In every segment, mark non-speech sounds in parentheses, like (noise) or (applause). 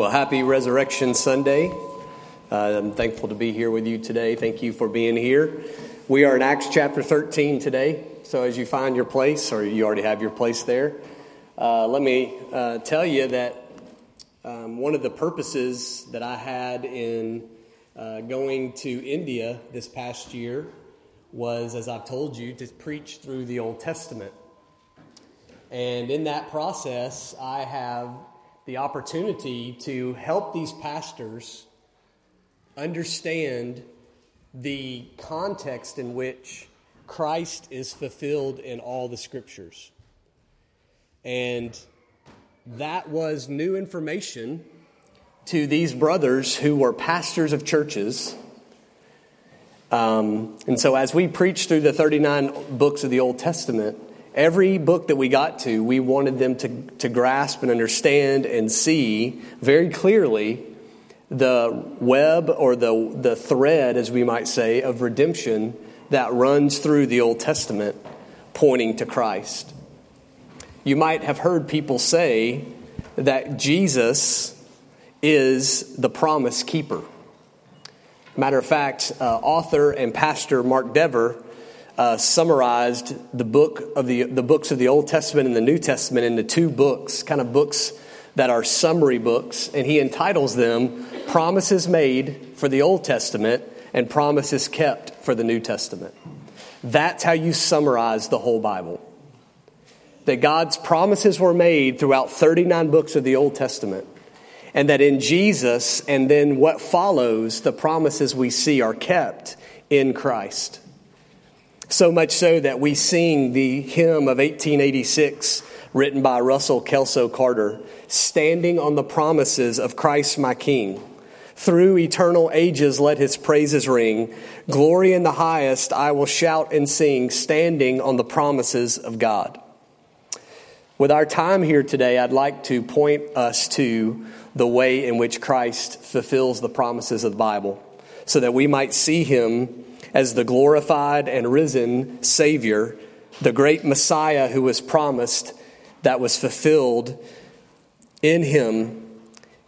Well, happy Resurrection Sunday. Uh, I'm thankful to be here with you today. Thank you for being here. We are in Acts chapter 13 today. So, as you find your place, or you already have your place there, uh, let me uh, tell you that um, one of the purposes that I had in uh, going to India this past year was, as I've told you, to preach through the Old Testament. And in that process, I have the opportunity to help these pastors understand the context in which Christ is fulfilled in all the scriptures. And that was new information to these brothers who were pastors of churches. Um, and so, as we preach through the 39 books of the Old Testament, Every book that we got to, we wanted them to, to grasp and understand and see very clearly the web or the, the thread, as we might say, of redemption that runs through the Old Testament pointing to Christ. You might have heard people say that Jesus is the promise keeper. Matter of fact, uh, author and pastor Mark Dever uh, summarized the book of the, the books of the Old Testament and the New Testament into two books, kind of books that are summary books, and he entitles them Promises Made for the Old Testament and Promises Kept for the New Testament. That's how you summarize the whole Bible. That God's promises were made throughout 39 books of the Old Testament, and that in Jesus and then what follows, the promises we see are kept in Christ. So much so that we sing the hymn of 1886 written by Russell Kelso Carter, standing on the promises of Christ my King. Through eternal ages let his praises ring. Glory in the highest I will shout and sing, standing on the promises of God. With our time here today, I'd like to point us to the way in which Christ fulfills the promises of the Bible so that we might see him as the glorified and risen Savior, the great Messiah who was promised, that was fulfilled in him,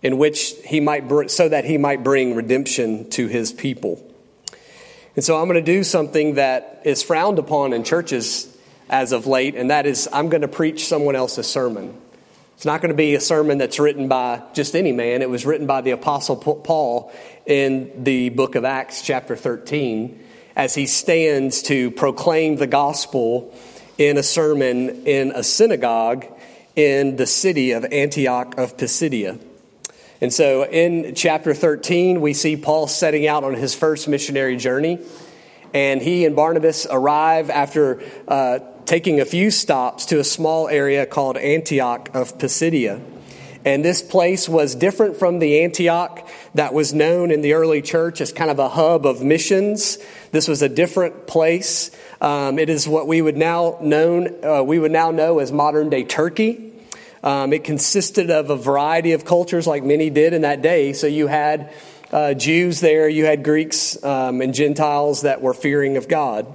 in which he might, br- so that he might bring redemption to his people. And so I'm going to do something that is frowned upon in churches as of late, and that is I'm going to preach someone else's sermon. It's not going to be a sermon that's written by just any man. It was written by the Apostle Paul in the book of Acts, chapter 13 as he stands to proclaim the gospel in a sermon in a synagogue in the city of Antioch of Pisidia. And so in chapter 13, we see Paul setting out on his first missionary journey. And he and Barnabas arrive after uh, taking a few stops to a small area called Antioch of Pisidia. And this place was different from the Antioch that was known in the early church as kind of a hub of missions. This was a different place. Um, it is what we would now known uh, we would now know as modern day Turkey. Um, it consisted of a variety of cultures, like many did in that day. So you had uh, Jews there, you had Greeks um, and Gentiles that were fearing of God.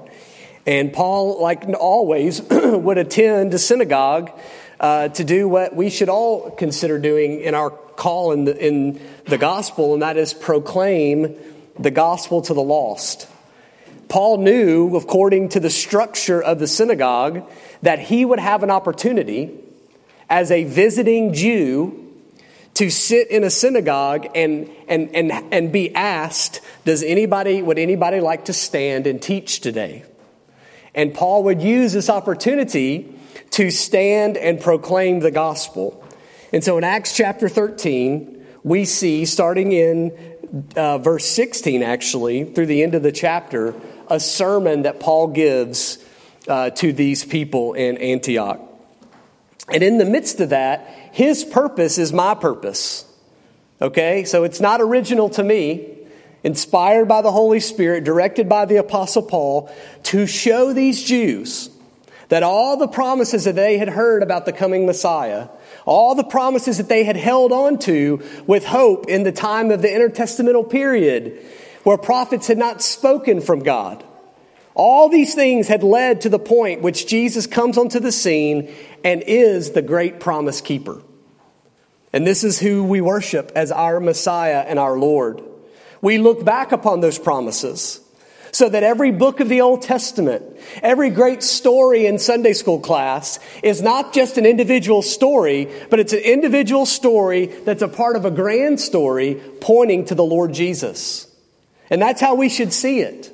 And Paul, like always, (clears throat) would attend a synagogue uh, to do what we should all consider doing in our call in the, in the gospel, and that is proclaim the gospel to the lost. Paul knew, according to the structure of the synagogue, that he would have an opportunity as a visiting Jew to sit in a synagogue and, and, and, and be asked, does anybody, would anybody like to stand and teach today? And Paul would use this opportunity to stand and proclaim the gospel. And so in Acts chapter 13, we see, starting in uh, verse 16, actually, through the end of the chapter, a sermon that Paul gives uh, to these people in Antioch. And in the midst of that, his purpose is my purpose. Okay? So it's not original to me. Inspired by the Holy Spirit, directed by the Apostle Paul, to show these Jews that all the promises that they had heard about the coming Messiah, all the promises that they had held on to with hope in the time of the intertestamental period where prophets had not spoken from God. All these things had led to the point which Jesus comes onto the scene and is the great promise keeper. And this is who we worship as our Messiah and our Lord. We look back upon those promises so that every book of the Old Testament, every great story in Sunday school class is not just an individual story, but it's an individual story that's a part of a grand story pointing to the Lord Jesus. And that's how we should see it.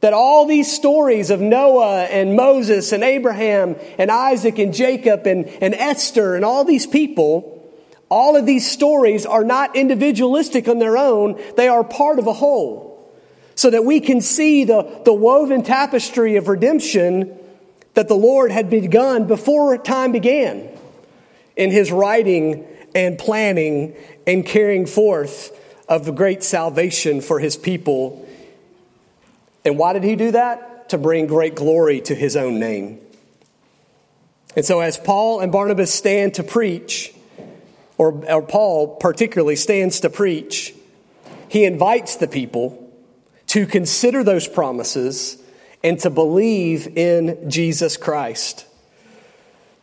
That all these stories of Noah and Moses and Abraham and Isaac and Jacob and, and Esther and all these people, all of these stories are not individualistic on their own, they are part of a whole. So that we can see the, the woven tapestry of redemption that the Lord had begun before time began in his writing and planning and carrying forth of the great salvation for his people. And why did he do that? To bring great glory to his own name. And so, as Paul and Barnabas stand to preach, or, or Paul particularly stands to preach, he invites the people to consider those promises and to believe in Jesus Christ.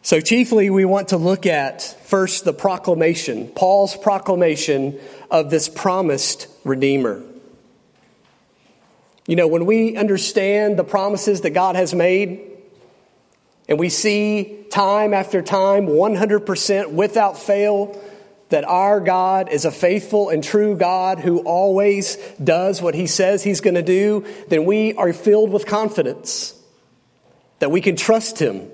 So, chiefly, we want to look at first the proclamation, Paul's proclamation of this promised Redeemer. You know, when we understand the promises that God has made, and we see time after time, 100% without fail, that our God is a faithful and true God who always does what he says he's going to do, then we are filled with confidence that we can trust him,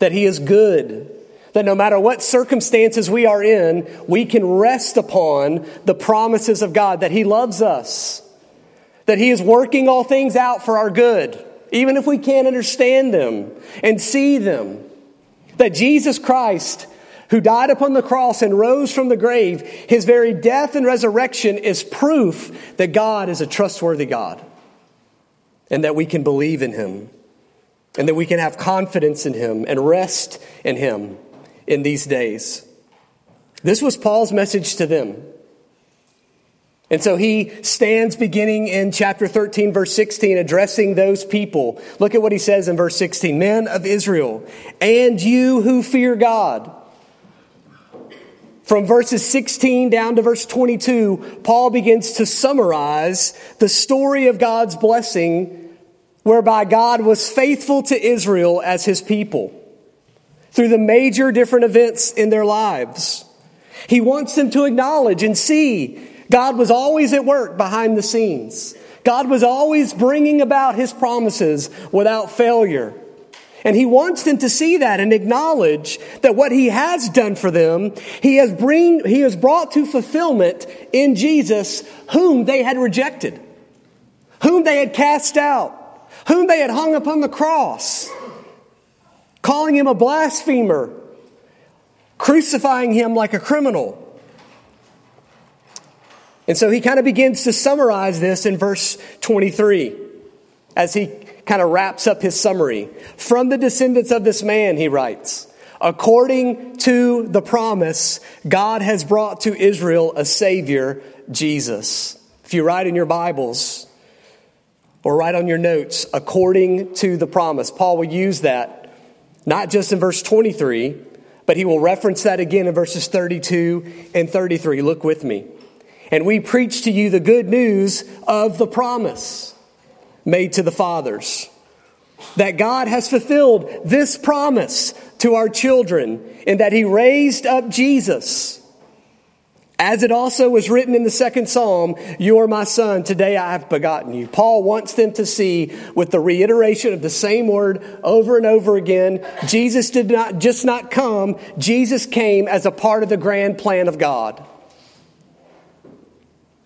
that he is good, that no matter what circumstances we are in, we can rest upon the promises of God, that he loves us, that he is working all things out for our good even if we can't understand them and see them. That Jesus Christ, who died upon the cross and rose from the grave, his very death and resurrection is proof that God is a trustworthy God and that we can believe in him and that we can have confidence in him and rest in him in these days. This was Paul's message to them. And so he stands beginning in chapter 13, verse 16, addressing those people. Look at what he says in verse 16 Men of Israel, and you who fear God. From verses 16 down to verse 22, Paul begins to summarize the story of God's blessing, whereby God was faithful to Israel as his people through the major different events in their lives. He wants them to acknowledge and see God was always at work behind the scenes. God was always bringing about his promises without failure. And he wants them to see that and acknowledge that what he has done for them, he has, bring, he has brought to fulfillment in Jesus whom they had rejected, whom they had cast out, whom they had hung upon the cross, calling him a blasphemer, crucifying him like a criminal. And so he kind of begins to summarize this in verse 23 as he kind of wraps up his summary. From the descendants of this man, he writes, according to the promise, God has brought to Israel a Savior, Jesus. If you write in your Bibles or write on your notes, according to the promise, Paul will use that not just in verse 23, but he will reference that again in verses 32 and 33. Look with me. And we preach to you the good news of the promise made to the fathers. That God has fulfilled this promise to our children in that He raised up Jesus. As it also was written in the second psalm, You are my son, today I have begotten you. Paul wants them to see with the reiteration of the same word over and over again, Jesus did not just not come, Jesus came as a part of the grand plan of God.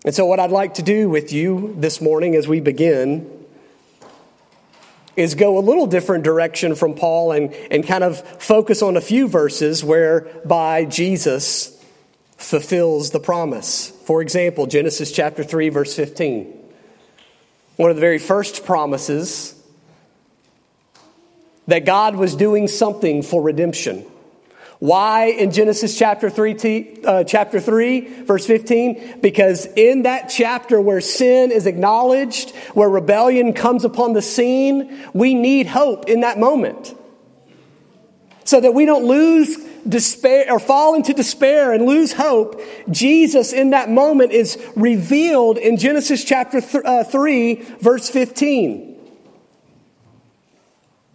And so, what I'd like to do with you this morning as we begin is go a little different direction from Paul and, and kind of focus on a few verses whereby Jesus fulfills the promise. For example, Genesis chapter 3, verse 15. One of the very first promises that God was doing something for redemption. Why in Genesis chapter 3, uh, chapter 3, verse 15? Because in that chapter where sin is acknowledged, where rebellion comes upon the scene, we need hope in that moment. So that we don't lose despair or fall into despair and lose hope, Jesus in that moment is revealed in Genesis chapter th- uh, 3, verse 15.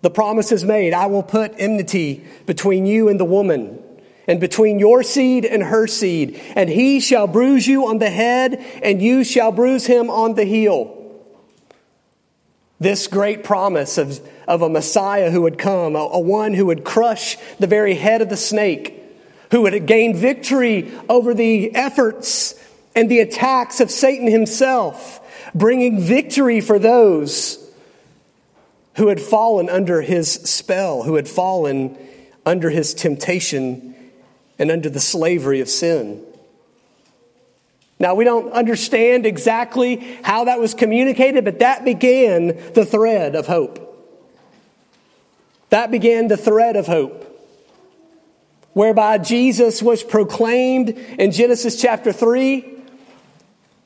The promise is made I will put enmity between you and the woman, and between your seed and her seed, and he shall bruise you on the head, and you shall bruise him on the heel. This great promise of, of a Messiah who would come, a, a one who would crush the very head of the snake, who would gain victory over the efforts and the attacks of Satan himself, bringing victory for those who had fallen under his spell, who had fallen under his temptation and under the slavery of sin. Now, we don't understand exactly how that was communicated, but that began the thread of hope. That began the thread of hope, whereby Jesus was proclaimed in Genesis chapter 3.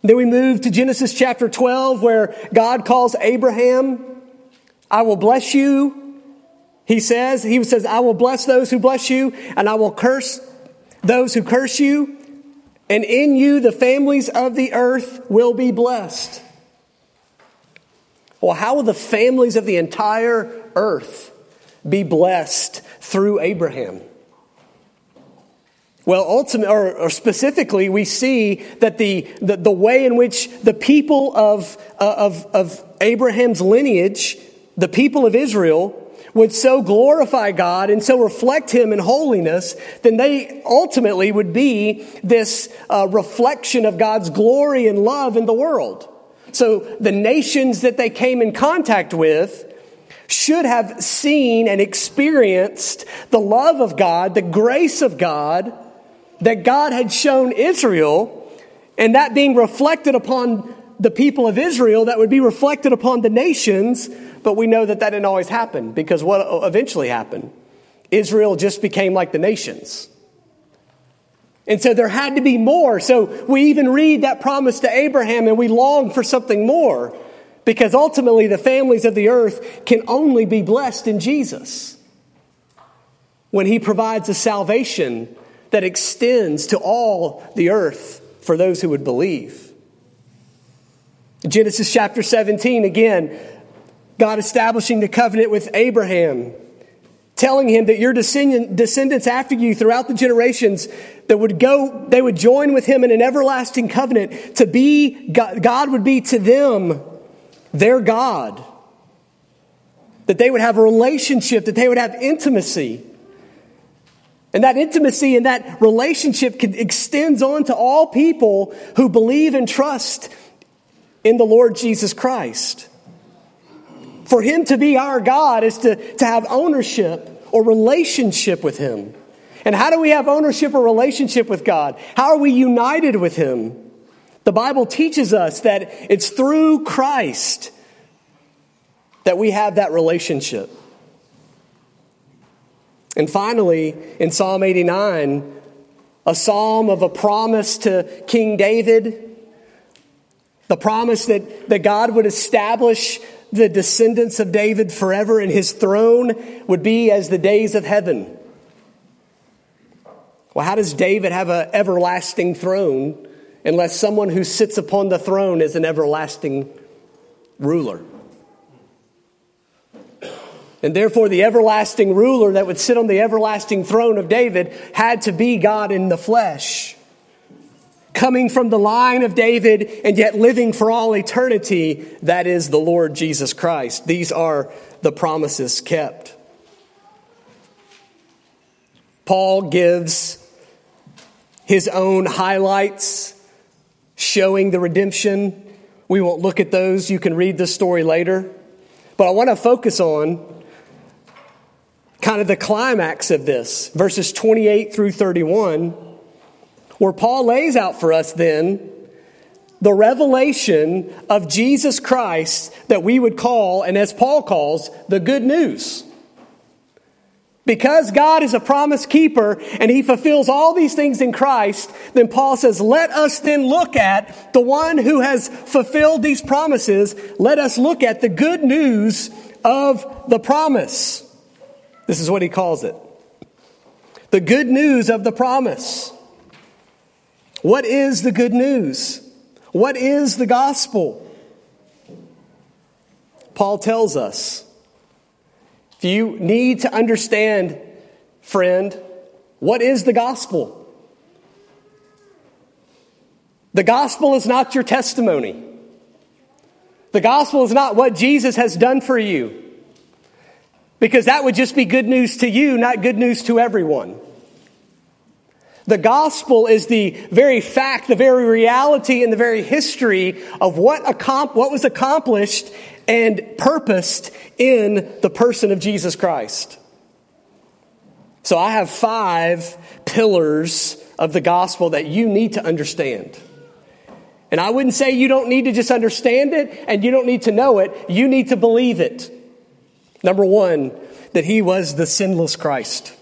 Then we move to Genesis chapter 12, where God calls Abraham, I will bless you. He says, He says, I will bless those who bless you, and I will curse those who curse you and in you the families of the earth will be blessed. Well, how will the families of the entire earth be blessed through Abraham? Well, ultimately, or, or, specifically, we see that the, the, the, way in which the people of, uh, of, of Abraham's lineage, the people of Israel, would so glorify God and so reflect Him in holiness, then they ultimately would be this uh, reflection of God's glory and love in the world. So the nations that they came in contact with should have seen and experienced the love of God, the grace of God that God had shown Israel, and that being reflected upon the people of Israel, that would be reflected upon the nations but we know that that didn't always happen because what eventually happened? Israel just became like the nations. And so there had to be more. So we even read that promise to Abraham and we long for something more because ultimately the families of the earth can only be blessed in Jesus when he provides a salvation that extends to all the earth for those who would believe. Genesis chapter 17, again, God establishing the covenant with Abraham, telling him that your descendants after you throughout the generations that would go, they would join with him in an everlasting covenant to be, God would be to them their God. That they would have a relationship, that they would have intimacy. And that intimacy and that relationship extends on to all people who believe and trust in the Lord Jesus Christ. For Him to be our God is to, to have ownership or relationship with Him. And how do we have ownership or relationship with God? How are we united with Him? The Bible teaches us that it's through Christ that we have that relationship. And finally, in Psalm 89, a psalm of a promise to King David, the promise that, that God would establish the descendants of David forever, and his throne would be as the days of heaven. Well, how does David have an everlasting throne unless someone who sits upon the throne is an everlasting ruler? And therefore, the everlasting ruler that would sit on the everlasting throne of David had to be God in the flesh coming from the line of David and yet living for all eternity, that is the Lord Jesus Christ. These are the promises kept. Paul gives his own highlights showing the redemption. We won't look at those. You can read the story later. But I want to focus on kind of the climax of this, verses 28 through 31 where Paul lays out for us then the revelation of Jesus Christ that we would call, and as Paul calls, the good news. Because God is a promise keeper and he fulfills all these things in Christ, then Paul says, let us then look at the one who has fulfilled these promises. Let us look at the good news of the promise. This is what he calls it The good news of the promise. What is the good news? What is the gospel? Paul tells us if you need to understand, friend, what is the gospel? The gospel is not your testimony. The gospel is not what Jesus has done for you. Because that would just be good news to you, not good news to everyone. The gospel is the very fact, the very reality, and the very history of what, what was accomplished and purposed in the person of Jesus Christ. So I have five pillars of the gospel that you need to understand. And I wouldn't say you don't need to just understand it and you don't need to know it. You need to believe it. Number one, that he was the sinless Christ,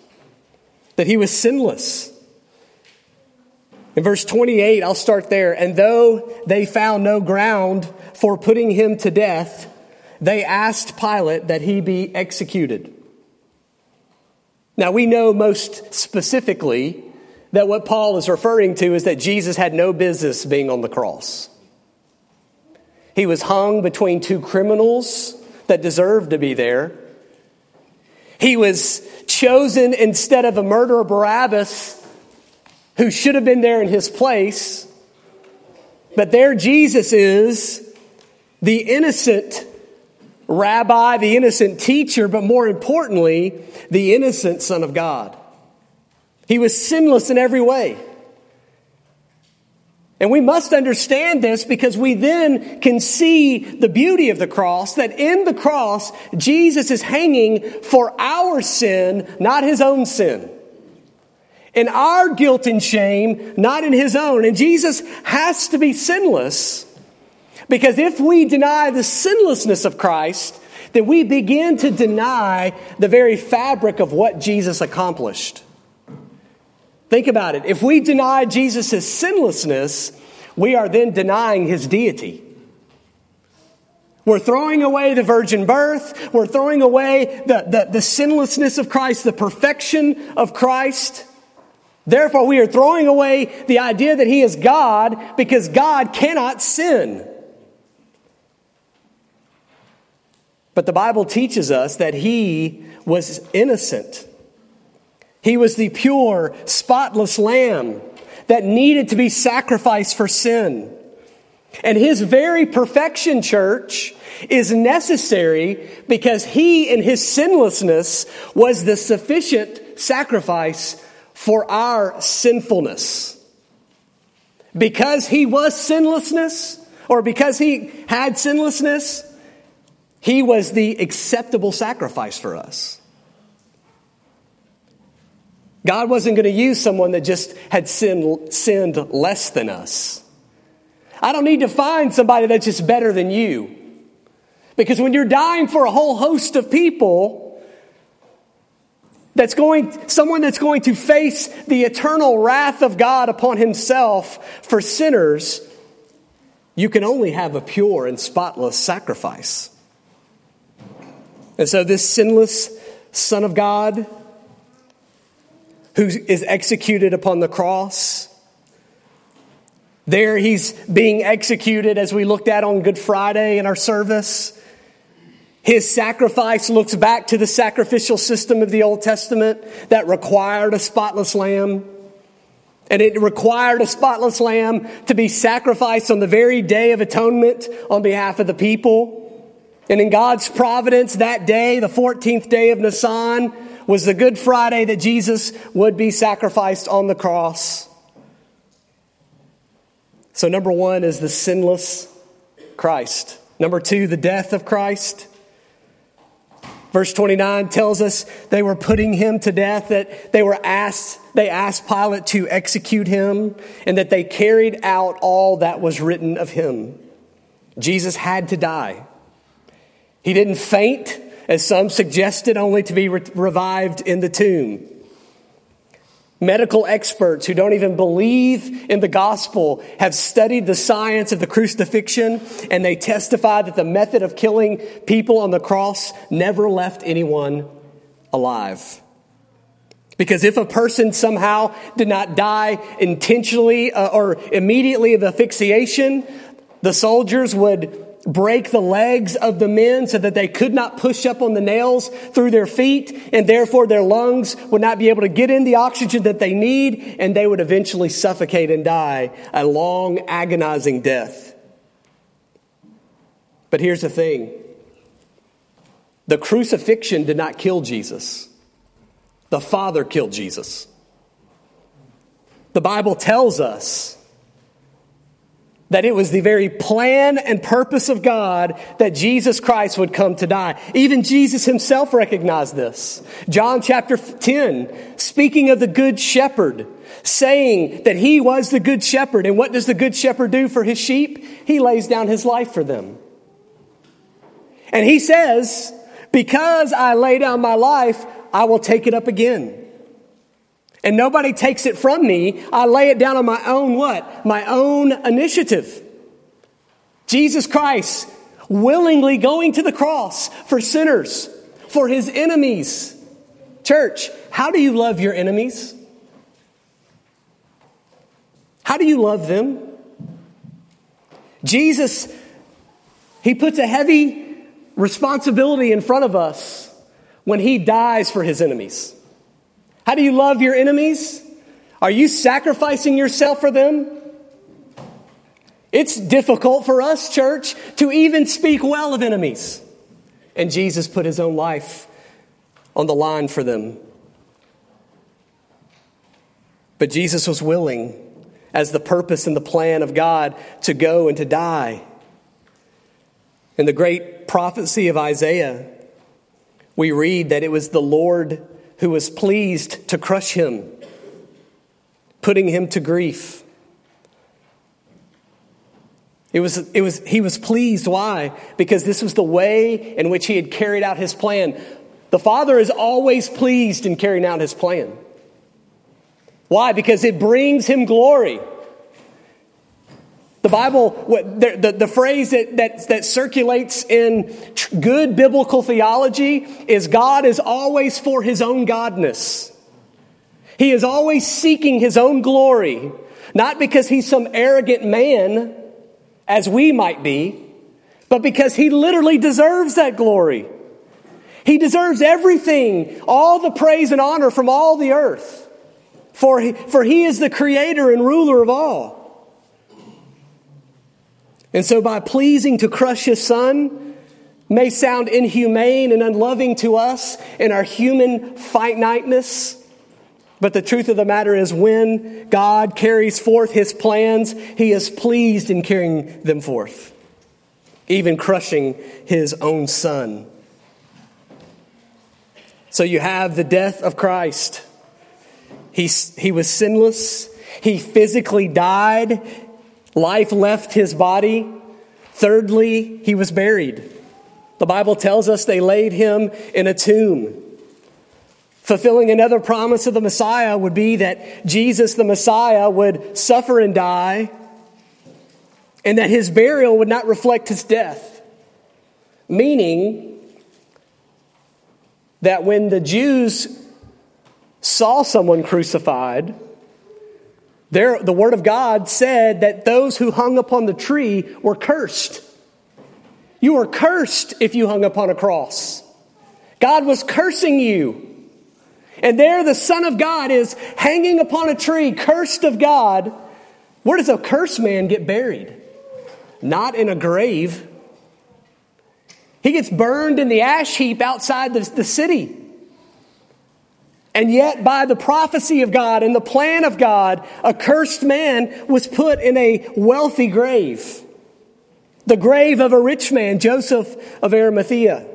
that he was sinless. In verse 28, I'll start there. And though they found no ground for putting him to death, they asked Pilate that he be executed. Now, we know most specifically that what Paul is referring to is that Jesus had no business being on the cross. He was hung between two criminals that deserved to be there. He was chosen instead of a murderer, Barabbas, who should have been there in his place. But there Jesus is, the innocent rabbi, the innocent teacher, but more importantly, the innocent Son of God. He was sinless in every way. And we must understand this because we then can see the beauty of the cross, that in the cross, Jesus is hanging for our sin, not his own sin. In our guilt and shame, not in his own. And Jesus has to be sinless because if we deny the sinlessness of Christ, then we begin to deny the very fabric of what Jesus accomplished. Think about it. If we deny Jesus' sinlessness, we are then denying his deity. We're throwing away the virgin birth. We're throwing away the, the, the, sinlessness of Christ, the perfection of Christ. Therefore, we are throwing away the idea that he is God because God cannot sin. But the Bible teaches us that he was innocent. He was the pure, spotless lamb that needed to be sacrificed for sin. And his very perfection, church, is necessary because he, in his sinlessness, was the sufficient sacrifice for our sinfulness. Because he was sinlessness, or because he had sinlessness, he was the acceptable sacrifice for us. God wasn't going to use someone that just had sinned, sinned less than us. I don't need to find somebody that's just better than you. Because when you're dying for a whole host of people, that's going, someone that's going to face the eternal wrath of God upon himself for sinners, you can only have a pure and spotless sacrifice. And so, this sinless Son of God, who is executed upon the cross. There he's being executed as we looked at on Good Friday in our service. His sacrifice looks back to the sacrificial system of the Old Testament that required a spotless lamb. And it required a spotless lamb to be sacrificed on the very day of atonement on behalf of the people. And in God's providence, that day, the 14th day of Nisan, was the Good Friday that Jesus would be sacrificed on the cross. So, number one is the sinless Christ. Number two, the death of Christ. Verse 29 tells us they were putting him to death, that they were asked, they asked Pilate to execute him, and that they carried out all that was written of him. Jesus had to die. He didn't faint as some suggested, only to be re- revived in the tomb. Medical experts who don't even believe in the gospel have studied the science of the crucifixion and they testify that the method of killing people on the cross never left anyone alive. Because if a person somehow did not die intentionally uh, or immediately of asphyxiation, the soldiers would break the legs of the men so that they could not push up on the nails through their feet, and therefore their lungs would not be able to get in the oxygen that they need, and they would eventually suffocate and die a long, agonizing death. But here's the thing the crucifixion did not kill Jesus. The Father killed Jesus. The Bible tells us that it was the very plan and purpose of God that Jesus Christ would come to die. Even Jesus himself recognized this. John chapter 10, speaking of the good shepherd, saying that he was the good shepherd. And what does the good shepherd do for his sheep? He lays down his life for them. And he says, because I lay down my life, I will take it up again. And nobody takes it from me. I lay it down on my own what? My own initiative. Jesus Christ willingly going to the cross for sinners, for his enemies. Church, how do you love your enemies? How do you love them? Jesus, he puts a heavy responsibility in front of us when he dies for his enemies. How do you love your enemies? Are you sacrificing yourself for them? It's difficult for us, church, to even speak well of enemies. And Jesus put his own life on the line for them. But Jesus was willing, as the purpose and the plan of God, to go and to die. In the great prophecy of Isaiah, we read that it was the Lord who was pleased to crush him, putting him to grief. It was, it was, he was pleased. Why? Because this was the way in which he had carried out his plan. The Father is always pleased in carrying out his plan. Why? Because it brings him glory. The Bible, the, the, the, phrase that, that, that circulates in good biblical theology is God is always for his own godness. He is always seeking his own glory, not because he's some arrogant man, as we might be, but because he literally deserves that glory. He deserves everything, all the praise and honor from all the earth, for he, for he is the creator and ruler of all. And so, by pleasing to crush his son, may sound inhumane and unloving to us in our human finiteness. But the truth of the matter is, when God carries forth his plans, he is pleased in carrying them forth, even crushing his own son. So you have the death of Christ. He, he was sinless. He physically died Life left his body. Thirdly, he was buried. The Bible tells us they laid him in a tomb. Fulfilling another promise of the Messiah would be that Jesus, the Messiah, would suffer and die, and that his burial would not reflect his death. Meaning that when the Jews saw someone crucified, there, the Word of God said that those who hung upon the tree were cursed. You were cursed if you hung upon a cross. God was cursing you. And there the Son of God is hanging upon a tree, cursed of God. Where does a cursed man get buried? Not in a grave. He gets burned in the ash heap outside the, the city. And yet, by the prophecy of God and the plan of God, a cursed man was put in a wealthy grave. The grave of a rich man, Joseph of Arimathea.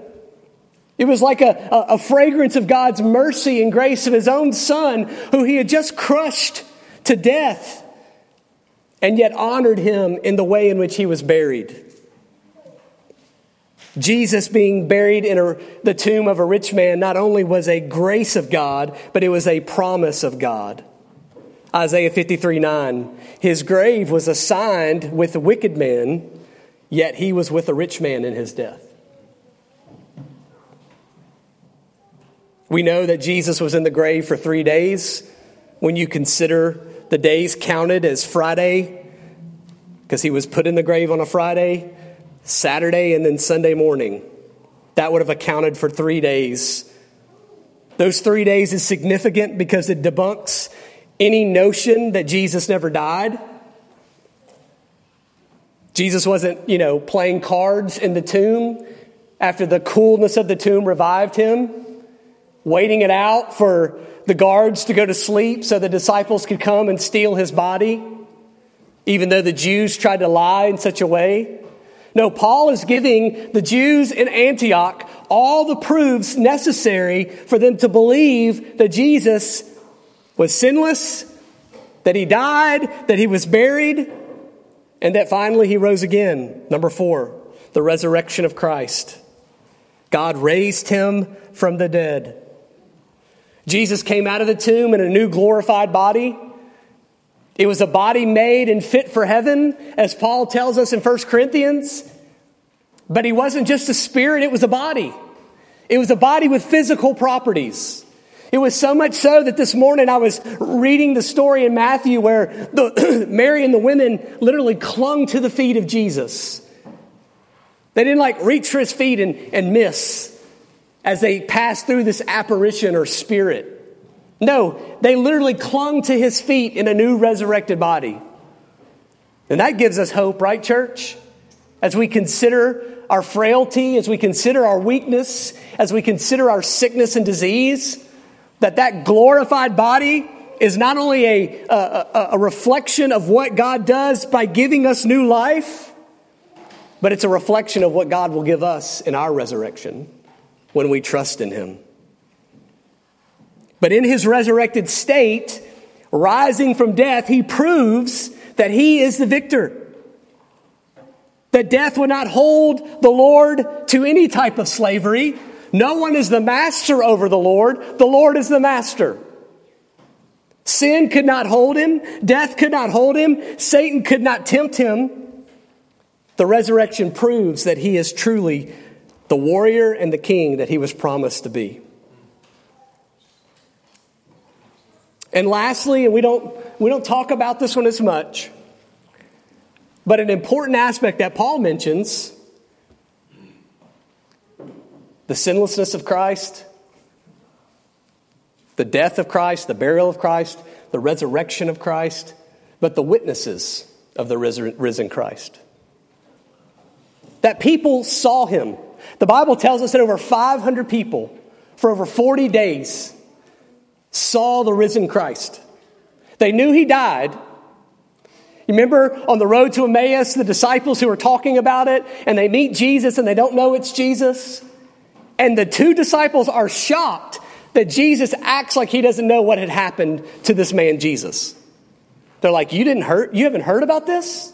It was like a, a, a fragrance of God's mercy and grace of his own son, who he had just crushed to death, and yet honored him in the way in which he was buried. Jesus being buried in a, the tomb of a rich man not only was a grace of God, but it was a promise of God. Isaiah 53 9. His grave was assigned with wicked men, yet he was with a rich man in his death. We know that Jesus was in the grave for three days. When you consider the days counted as Friday, because he was put in the grave on a Friday, Saturday, and then Sunday morning. That would have accounted for three days. Those three days is significant because it debunks any notion that Jesus never died. Jesus wasn't, you know, playing cards in the tomb after the coolness of the tomb revived him, waiting it out for the guards to go to sleep so the disciples could come and steal his body, even though the Jews tried to lie in such a way. No, Paul is giving the Jews in Antioch all the proofs necessary for them to believe that Jesus was sinless, that he died, that he was buried, and that finally he rose again. Number four, the resurrection of Christ. God raised him from the dead. Jesus came out of the tomb in a new glorified body. It was a body made and fit for heaven, as Paul tells us in 1 Corinthians. But he wasn't just a spirit, it was a body. It was a body with physical properties. It was so much so that this morning I was reading the story in Matthew where the, (clears throat) Mary and the women literally clung to the feet of Jesus. They didn't like reach for his feet and, and miss as they passed through this apparition or spirit. No, they literally clung to his feet in a new resurrected body. And that gives us hope, right, church? As we consider our frailty, as we consider our weakness, as we consider our sickness and disease, that that glorified body is not only a, a, a, reflection of what God does by giving us new life, but it's a reflection of what God will give us in our resurrection when we trust in Him. But in his resurrected state, rising from death, he proves that he is the victor. That death would not hold the Lord to any type of slavery. No one is the master over the Lord, the Lord is the master. Sin could not hold him, death could not hold him, Satan could not tempt him. The resurrection proves that he is truly the warrior and the king that he was promised to be. And lastly, and we don't, we don't talk about this one as much, but an important aspect that Paul mentions the sinlessness of Christ, the death of Christ, the burial of Christ, the resurrection of Christ, but the witnesses of the risen Christ. That people saw him. The Bible tells us that over 500 people for over 40 days saw the risen Christ. They knew he died. You remember on the road to Emmaus, the disciples who were talking about it, and they meet Jesus and they don't know it's Jesus. And the two disciples are shocked that Jesus acts like he doesn't know what had happened to this man, Jesus. They're like, You didn't hurt? You haven't heard about this?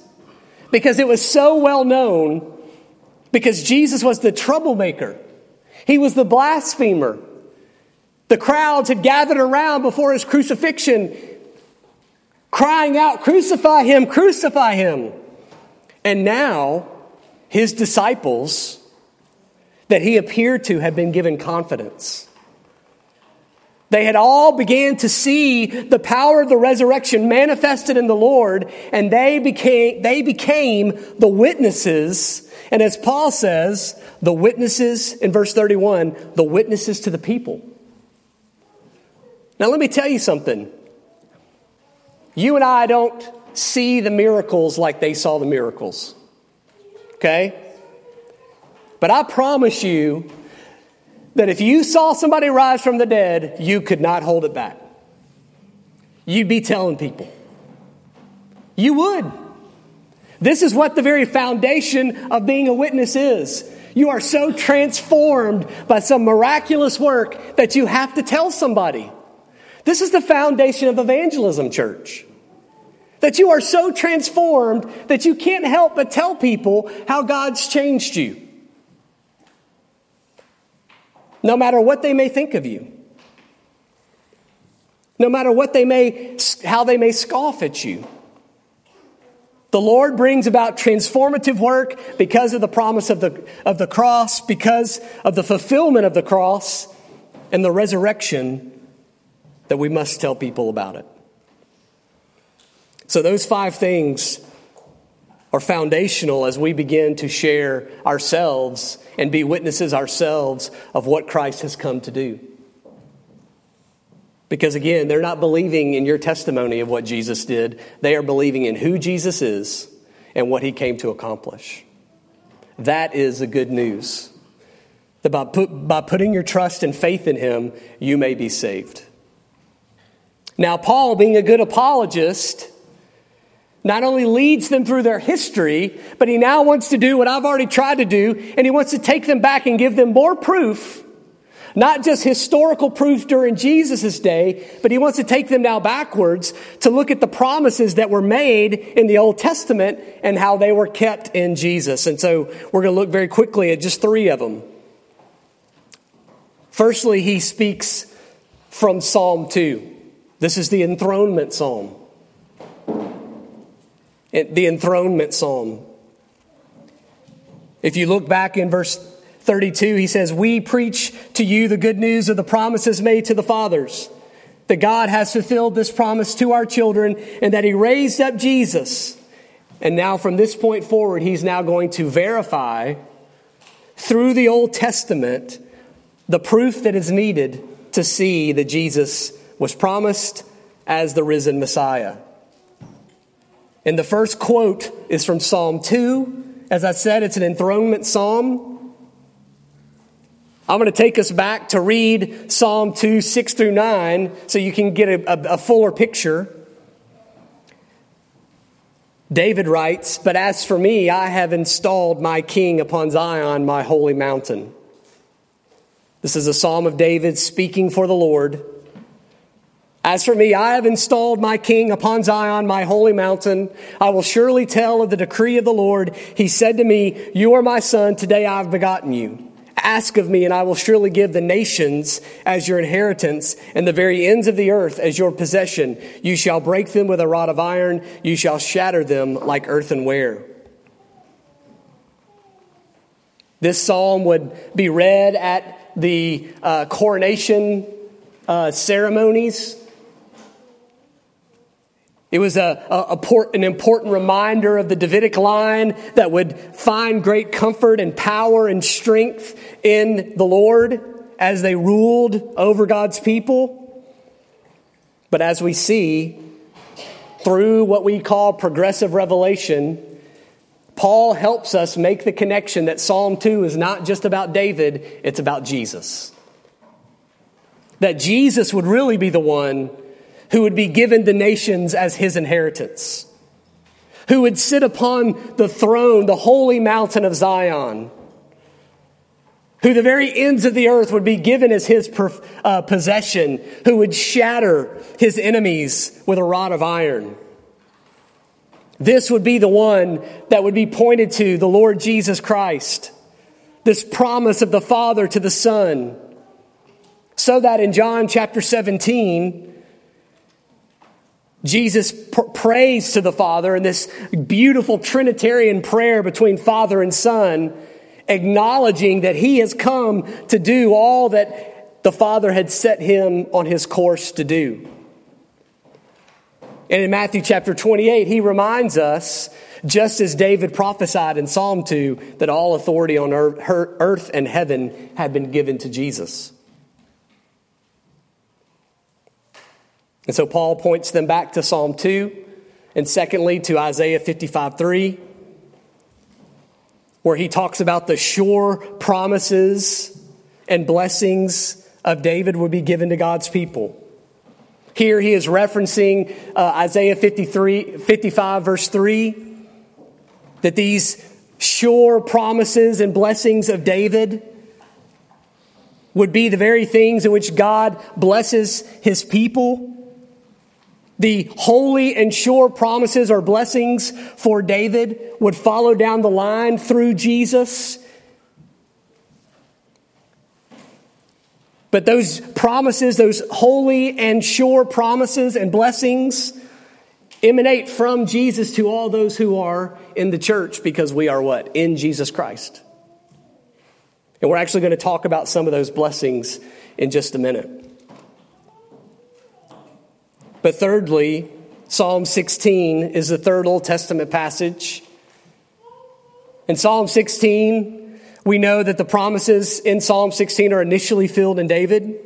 Because it was so well known, because Jesus was the troublemaker, he was the blasphemer. The crowds had gathered around before his crucifixion, crying out, Crucify him, crucify him. And now, his disciples that he appeared to had been given confidence. They had all began to see the power of the resurrection manifested in the Lord, and they became, they became the witnesses. And as Paul says, the witnesses in verse 31, the witnesses to the people. Now, let me tell you something. You and I don't see the miracles like they saw the miracles. Okay? But I promise you that if you saw somebody rise from the dead, you could not hold it back. You'd be telling people. You would. This is what the very foundation of being a witness is. You are so transformed by some miraculous work that you have to tell somebody. This is the foundation of evangelism, church. That you are so transformed that you can't help but tell people how God's changed you. No matter what they may think of you. No matter what they may, how they may scoff at you. The Lord brings about transformative work because of the promise of the, of the cross, because of the fulfillment of the cross. and the resurrection that we must tell people about it. So, those five things are foundational as we begin to share ourselves and be witnesses ourselves of what Christ has come to do. Because again, they're not believing in your testimony of what Jesus did, they are believing in who Jesus is and what he came to accomplish. That is the good news. That by, put, by putting your trust and faith in him, you may be saved. Now, Paul, being a good apologist, not only leads them through their history, but he now wants to do what I've already tried to do, and he wants to take them back and give them more proof not just historical proof during Jesus' day, but he wants to take them now backwards to look at the promises that were made in the Old Testament and how they were kept in Jesus. And so we're going to look very quickly at just three of them. Firstly, he speaks from Psalm 2. This is the enthronement psalm. The enthronement psalm. If you look back in verse 32, he says, We preach to you the good news of the promises made to the fathers, that God has fulfilled this promise to our children, and that he raised up Jesus. And now, from this point forward, he's now going to verify through the Old Testament the proof that is needed to see that Jesus was promised as the risen Messiah. And the first quote is from Psalm 2. As I said, it's an enthronement psalm. I'm going to take us back to read Psalm 2, 6 through 9, so you can get a, a, a fuller picture. David writes, But as for me, I have installed my king upon Zion, my holy mountain. This is a psalm of David speaking for the Lord. As for me, I have installed my king upon Zion, my holy mountain. I will surely tell of the decree of the Lord. He said to me, You are my son. Today I have begotten you. Ask of me, and I will surely give the nations as your inheritance, and the very ends of the earth as your possession. You shall break them with a rod of iron, you shall shatter them like earthenware. This psalm would be read at the uh, coronation uh, ceremonies it was a, a, a, an important reminder of the Davidic line that would find great comfort and power and strength in the Lord as they ruled over God's people. But as we see through what we call progressive revelation, Paul helps us make the connection that Psalm 2 is not just about David, it's about Jesus. That Jesus would really be the one who would be given the nations as his inheritance, who would sit upon the throne, the holy mountain of Zion, who the very ends of the earth would be given as his uh, possession, who would shatter his enemies with a rod of iron. This would be the one that would be pointed to, the Lord Jesus Christ. This promise of the Father to the Son. So that in John chapter 17, Jesus pr- prays to the Father in this beautiful Trinitarian prayer between Father and Son, acknowledging that he has come to do all that the Father had set him on his course to do. And in Matthew chapter 28, he reminds us, just as David prophesied in Psalm 2, that all authority on earth and heaven had been given to Jesus. And so Paul points them back to Psalm 2, and secondly to Isaiah 55 3, where he talks about the sure promises and blessings of David would be given to God's people. Here he is referencing uh, Isaiah 53, 55, verse 3, that these sure promises and blessings of David would be the very things in which God blesses his people. The holy and sure promises or blessings for David would follow down the line through Jesus. But those promises, those holy and sure promises and blessings, emanate from Jesus to all those who are in the church because we are what? In Jesus Christ. And we're actually going to talk about some of those blessings in just a minute. But thirdly, Psalm 16 is the third Old Testament passage. In Psalm 16, we know that the promises in Psalm 16 are initially filled in David.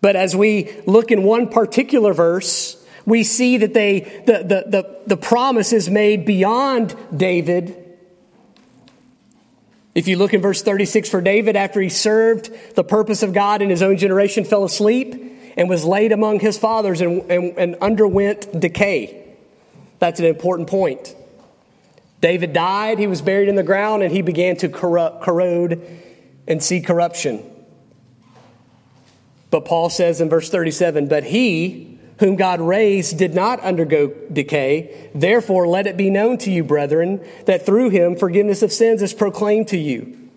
But as we look in one particular verse, we see that they, the, the, the, the promise is made beyond David. If you look in verse 36 for David, after he served the purpose of God in his own generation, fell asleep and was laid among his fathers and, and, and underwent decay. That's an important point. David died, he was buried in the ground, and he began to corrupt, corrode and see corruption. But Paul says in verse 37 But he, whom God raised, did not undergo decay. Therefore, let it be known to you, brethren, that through him forgiveness of sins is proclaimed to you.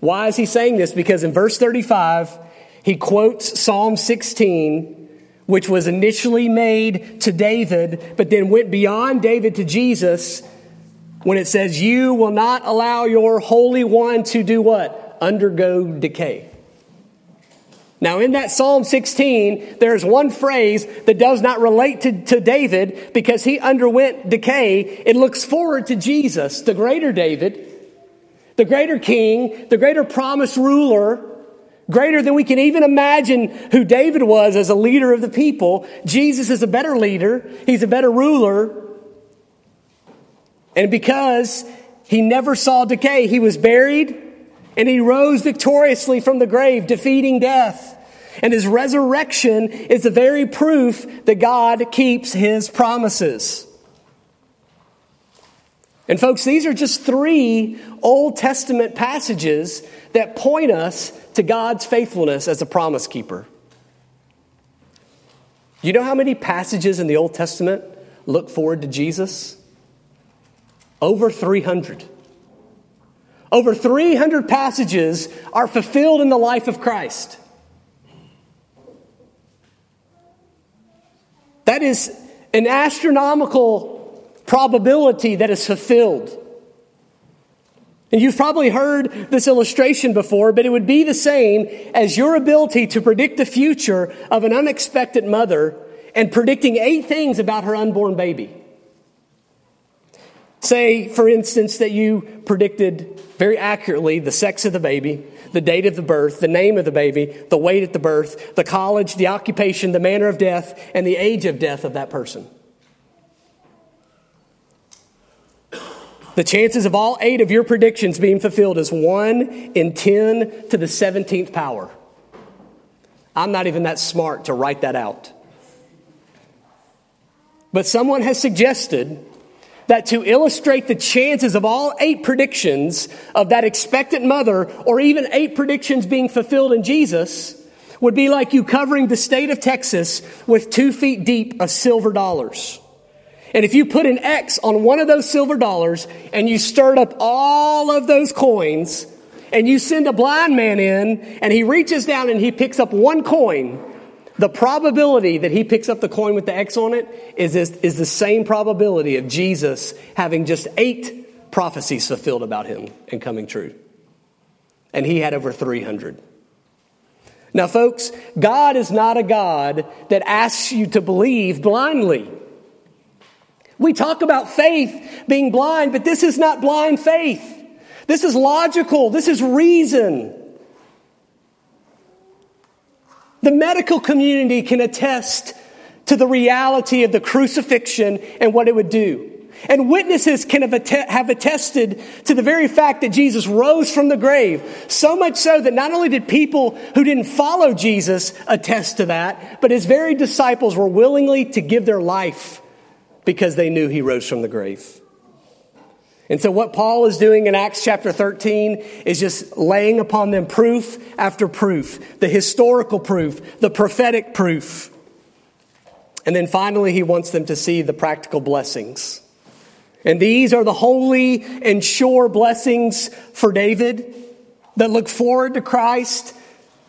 Why is he saying this? Because in verse 35, he quotes Psalm 16, which was initially made to David, but then went beyond David to Jesus when it says, You will not allow your Holy One to do what? Undergo decay. Now, in that Psalm 16, there's one phrase that does not relate to, to David because he underwent decay. It looks forward to Jesus, the greater David, the greater king, the greater promised ruler, greater than we can even imagine who David was as a leader of the people. Jesus is a better leader, he's a better ruler. And because he never saw decay, he was buried and he rose victoriously from the grave, defeating death. And his resurrection is the very proof that God keeps his promises. And, folks, these are just three Old Testament passages that point us to God's faithfulness as a promise keeper. You know how many passages in the Old Testament look forward to Jesus? Over 300. Over 300 passages are fulfilled in the life of Christ. That is an astronomical probability that is fulfilled. And you've probably heard this illustration before, but it would be the same as your ability to predict the future of an unexpected mother and predicting eight things about her unborn baby. Say, for instance, that you predicted very accurately the sex of the baby, the date of the birth, the name of the baby, the weight at the birth, the college, the occupation, the manner of death, and the age of death of that person. The chances of all eight of your predictions being fulfilled is 1 in 10 to the 17th power. I'm not even that smart to write that out. But someone has suggested that to illustrate the chances of all eight predictions of that expectant mother, or even eight predictions being fulfilled in Jesus, would be like you covering the state of Texas with two feet deep of silver dollars. And if you put an X on one of those silver dollars and you stirred up all of those coins and you send a blind man in and he reaches down and he picks up one coin, the probability that he picks up the coin with the X on it is, is, is the same probability of Jesus having just eight prophecies fulfilled about him and coming true. And he had over 300. Now, folks, God is not a God that asks you to believe blindly. We talk about faith being blind, but this is not blind faith. This is logical. This is reason. The medical community can attest to the reality of the crucifixion and what it would do. And witnesses can have, attested to the very fact that Jesus rose from the grave. So much so that not only did people who didn't follow Jesus attest to that, but his very disciples were willingly to give their life because they knew he rose from the grave. And so, what Paul is doing in Acts chapter 13 is just laying upon them proof after proof the historical proof, the prophetic proof. And then finally, he wants them to see the practical blessings. And these are the holy and sure blessings for David that look forward to Christ,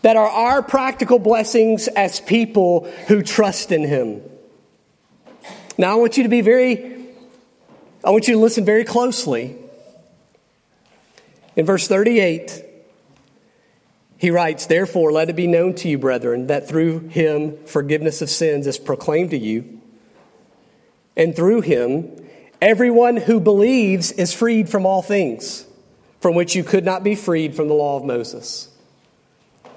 that are our practical blessings as people who trust in him. Now, I want you to be very I want you to listen very closely In verse 38, he writes, Therefore, let it be known to you, brethren, that through him forgiveness of sins is proclaimed to you. And through him, everyone who believes is freed from all things from which you could not be freed from the law of Moses.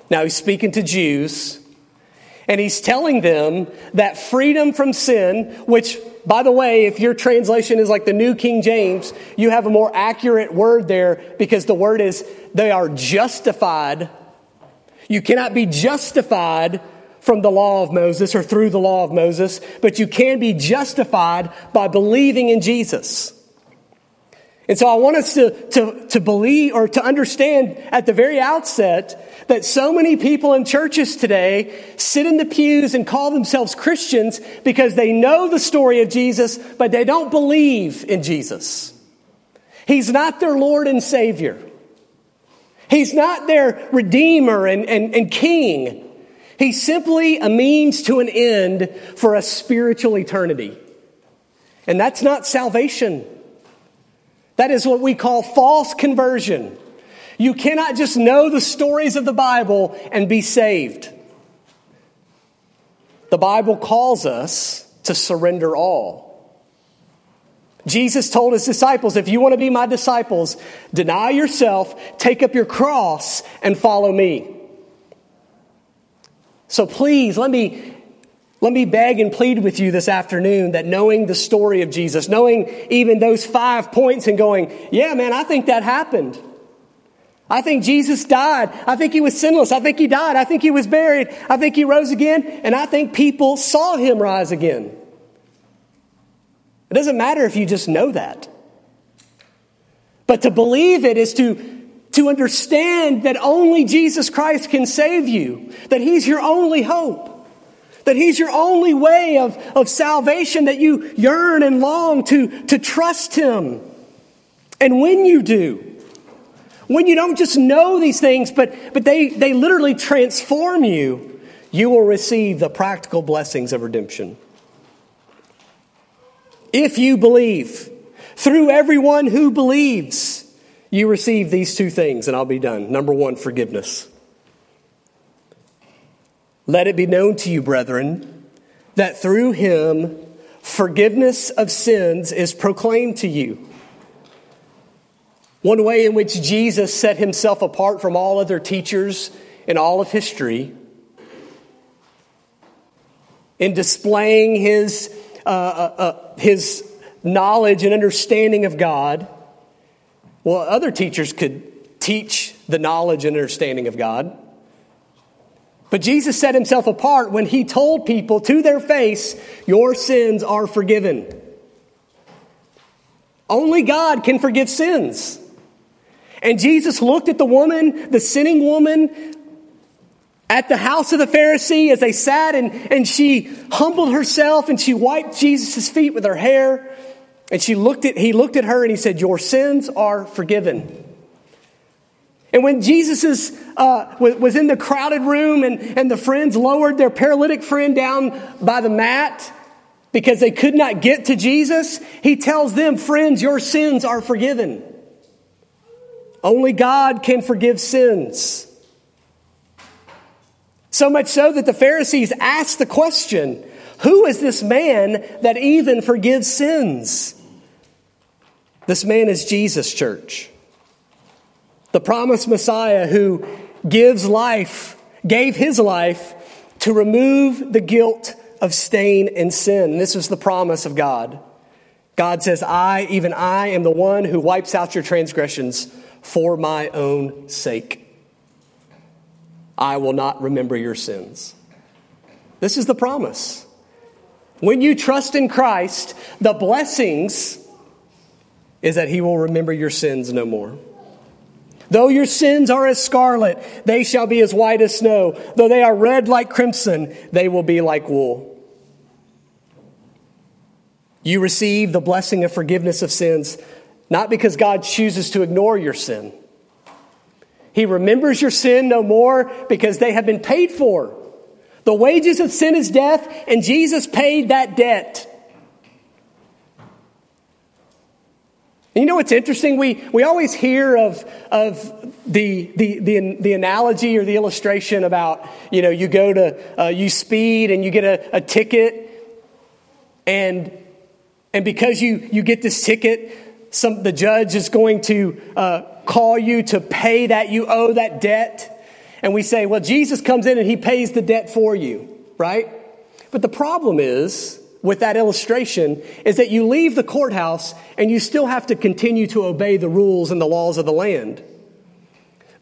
Now, he's speaking to Jews, and he's telling them that freedom from sin, which, by the way, if your translation is like the New King James, you have a more accurate word there because the word is they are justified. You cannot be justified from the law of Moses or through the law of Moses, but you can be justified by believing in Jesus. And so I want us to, to, to believe or to understand at the very outset that so many people in churches today sit in the pews and call themselves Christians because they know the story of Jesus, but they don't believe in Jesus. He's not their Lord and Savior. He's not their Redeemer and, and, and King. He's simply a means to an end for a spiritual eternity. And that's not salvation. That is what we call false conversion. You cannot just know the stories of the Bible and be saved. The Bible calls us to surrender all. Jesus told his disciples, if you want to be my disciples, deny yourself, take up your cross, and follow me. So please, let me, let me beg and plead with you this afternoon that knowing the story of Jesus, knowing even those five points and going, yeah, man, I think that happened. I think Jesus died. I think he was sinless. I think he died. I think he was buried. I think he rose again. And I think people saw him rise again. It doesn't matter if you just know that. But to believe it is to to understand that only Jesus Christ can save you, that He's your only hope, that He's your only way of, of salvation, that you yearn and long to, to trust Him. And when you do, when you don't just know these things, but, but they, they literally transform you, you will receive the practical blessings of redemption. If you believe, through everyone who believes, you receive these two things, and I'll be done. Number one, forgiveness. Let it be known to you, brethren, that through him forgiveness of sins is proclaimed to you. One way in which Jesus set himself apart from all other teachers in all of history in displaying his, uh, uh, uh his knowledge and understanding of God well, other teachers could teach the knowledge and understanding of God. But Jesus set himself apart when he told people to their face, Your sins are forgiven. Only God can forgive sins. And Jesus looked at the woman, the sinning woman, at the house of the Pharisee as they sat, and, and she humbled herself and she wiped Jesus' feet with her hair. And she looked at, he looked at her and he said, Your sins are forgiven. And when Jesus is, uh, was in the crowded room and, and the friends lowered their paralytic friend down by the mat because they could not get to Jesus, he tells them, Friends, your sins are forgiven. Only God can forgive sins. So much so that the Pharisees asked the question Who is this man that even forgives sins? This man is Jesus, church. The promised Messiah who gives life, gave his life to remove the guilt of stain and sin. This is the promise of God. God says, I, even I, am the one who wipes out your transgressions for my own sake. I will not remember your sins. This is the promise. When you trust in Christ, the blessings is that he will remember your sins no more. Though your sins are as scarlet, they shall be as white as snow. Though they are red like crimson, they will be like wool. You receive the blessing of forgiveness of sins, not because God chooses to ignore your sin. He remembers your sin no more because they have been paid for. The wages of sin is death, and Jesus paid that debt. And you know what's interesting? We, we always hear of, of the, the, the, the analogy or the illustration about, you know, you go to, uh, you speed and you get a, a ticket and, and because you, you get this ticket, some, the judge is going to uh, call you to pay that you owe that debt. And we say, well, Jesus comes in and he pays the debt for you, right? But the problem is, with that illustration, is that you leave the courthouse and you still have to continue to obey the rules and the laws of the land.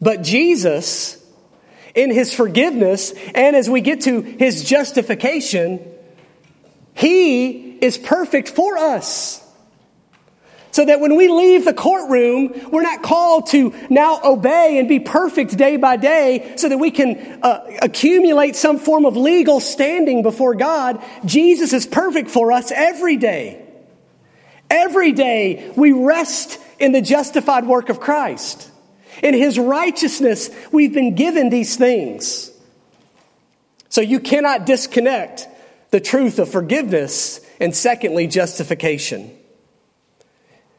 But Jesus, in his forgiveness, and as we get to his justification, he is perfect for us. So that when we leave the courtroom, we're not called to now obey and be perfect day by day so that we can uh, accumulate some form of legal standing before God. Jesus is perfect for us every day. Every day we rest in the justified work of Christ. In His righteousness, we've been given these things. So you cannot disconnect the truth of forgiveness and secondly, justification.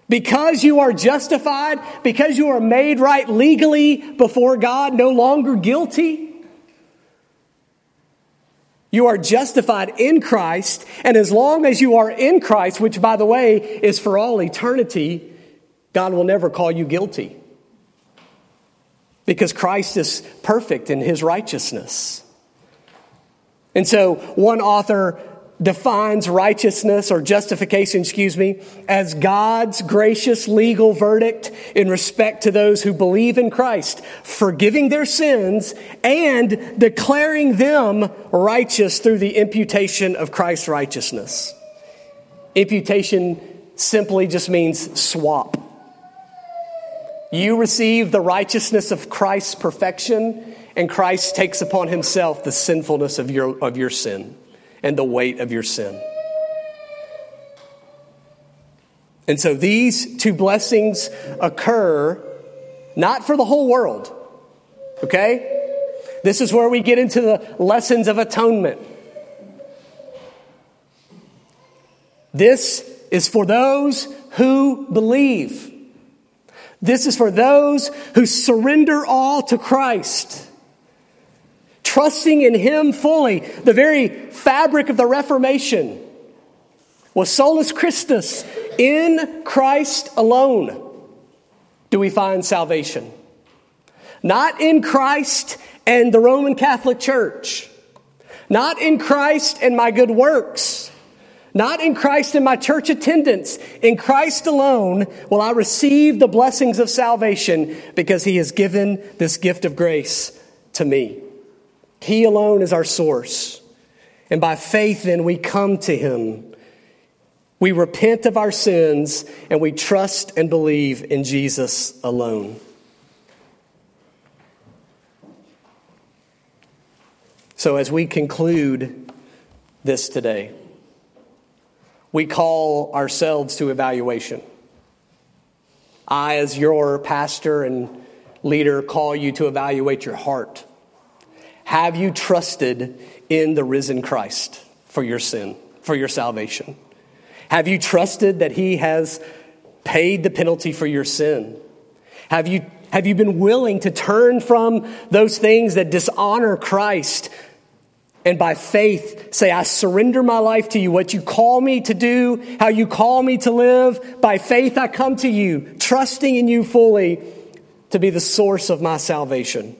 Because you are justified, because you are made right legally before God, no longer guilty, you are justified in Christ. And as long as you are in Christ, which by the way is for all eternity, God will never call you guilty. Because Christ is perfect in his righteousness. And so one author defines righteousness or justification, excuse me, as God's gracious legal verdict in respect to those who believe in Christ, forgiving their sins and declaring them righteous through the imputation of Christ's righteousness. Imputation simply just means swap. You receive the righteousness of Christ's perfection, and Christ takes upon himself the sinfulness of your, of your sin and the weight of your sin. And so these two blessings occur not for the whole world, okay? This is where we get into the lessons of atonement. This is for those who believe. This is for those who surrender all to Christ trusting in Him fully. The very fabric of the Reformation was solus Christus. In Christ alone do we find salvation. Not in Christ and the Roman Catholic Church. Not in Christ and my good works. Not in Christ and my church attendance. In Christ alone will I receive the blessings of salvation because He has given this gift of grace to me. He alone is our source. And by faith, then, we come to Him. We repent of our sins and we trust and believe in Jesus alone. So, as we conclude this today, we call ourselves to evaluation. I, as your pastor and leader, call you to evaluate your heart. Have you trusted in the risen Christ for your sin, for your salvation? Have you trusted that He has paid the penalty for your sin? Have you, have you been willing to turn from those things that dishonor Christ and by faith say, I surrender my life to you. What you call me to do, how you call me to live, by faith I come to you, trusting in you fully to be the source of my salvation.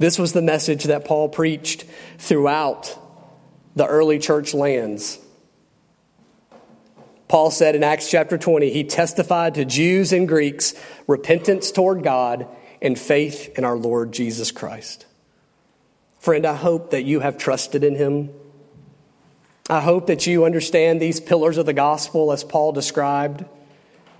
This was the message that Paul preached throughout the early church lands. Paul said in Acts chapter 20, he testified to Jews and Greeks repentance toward God and faith in our Lord Jesus Christ. Friend, I hope that you have trusted in him. I hope that you understand these pillars of the gospel as Paul described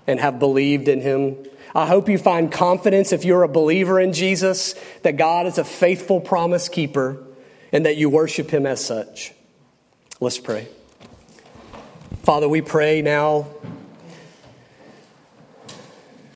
and have believed in him. I hope you find confidence if you're a believer in Jesus that God is a faithful promise keeper and that you worship him as such. Let's pray. Father, we pray now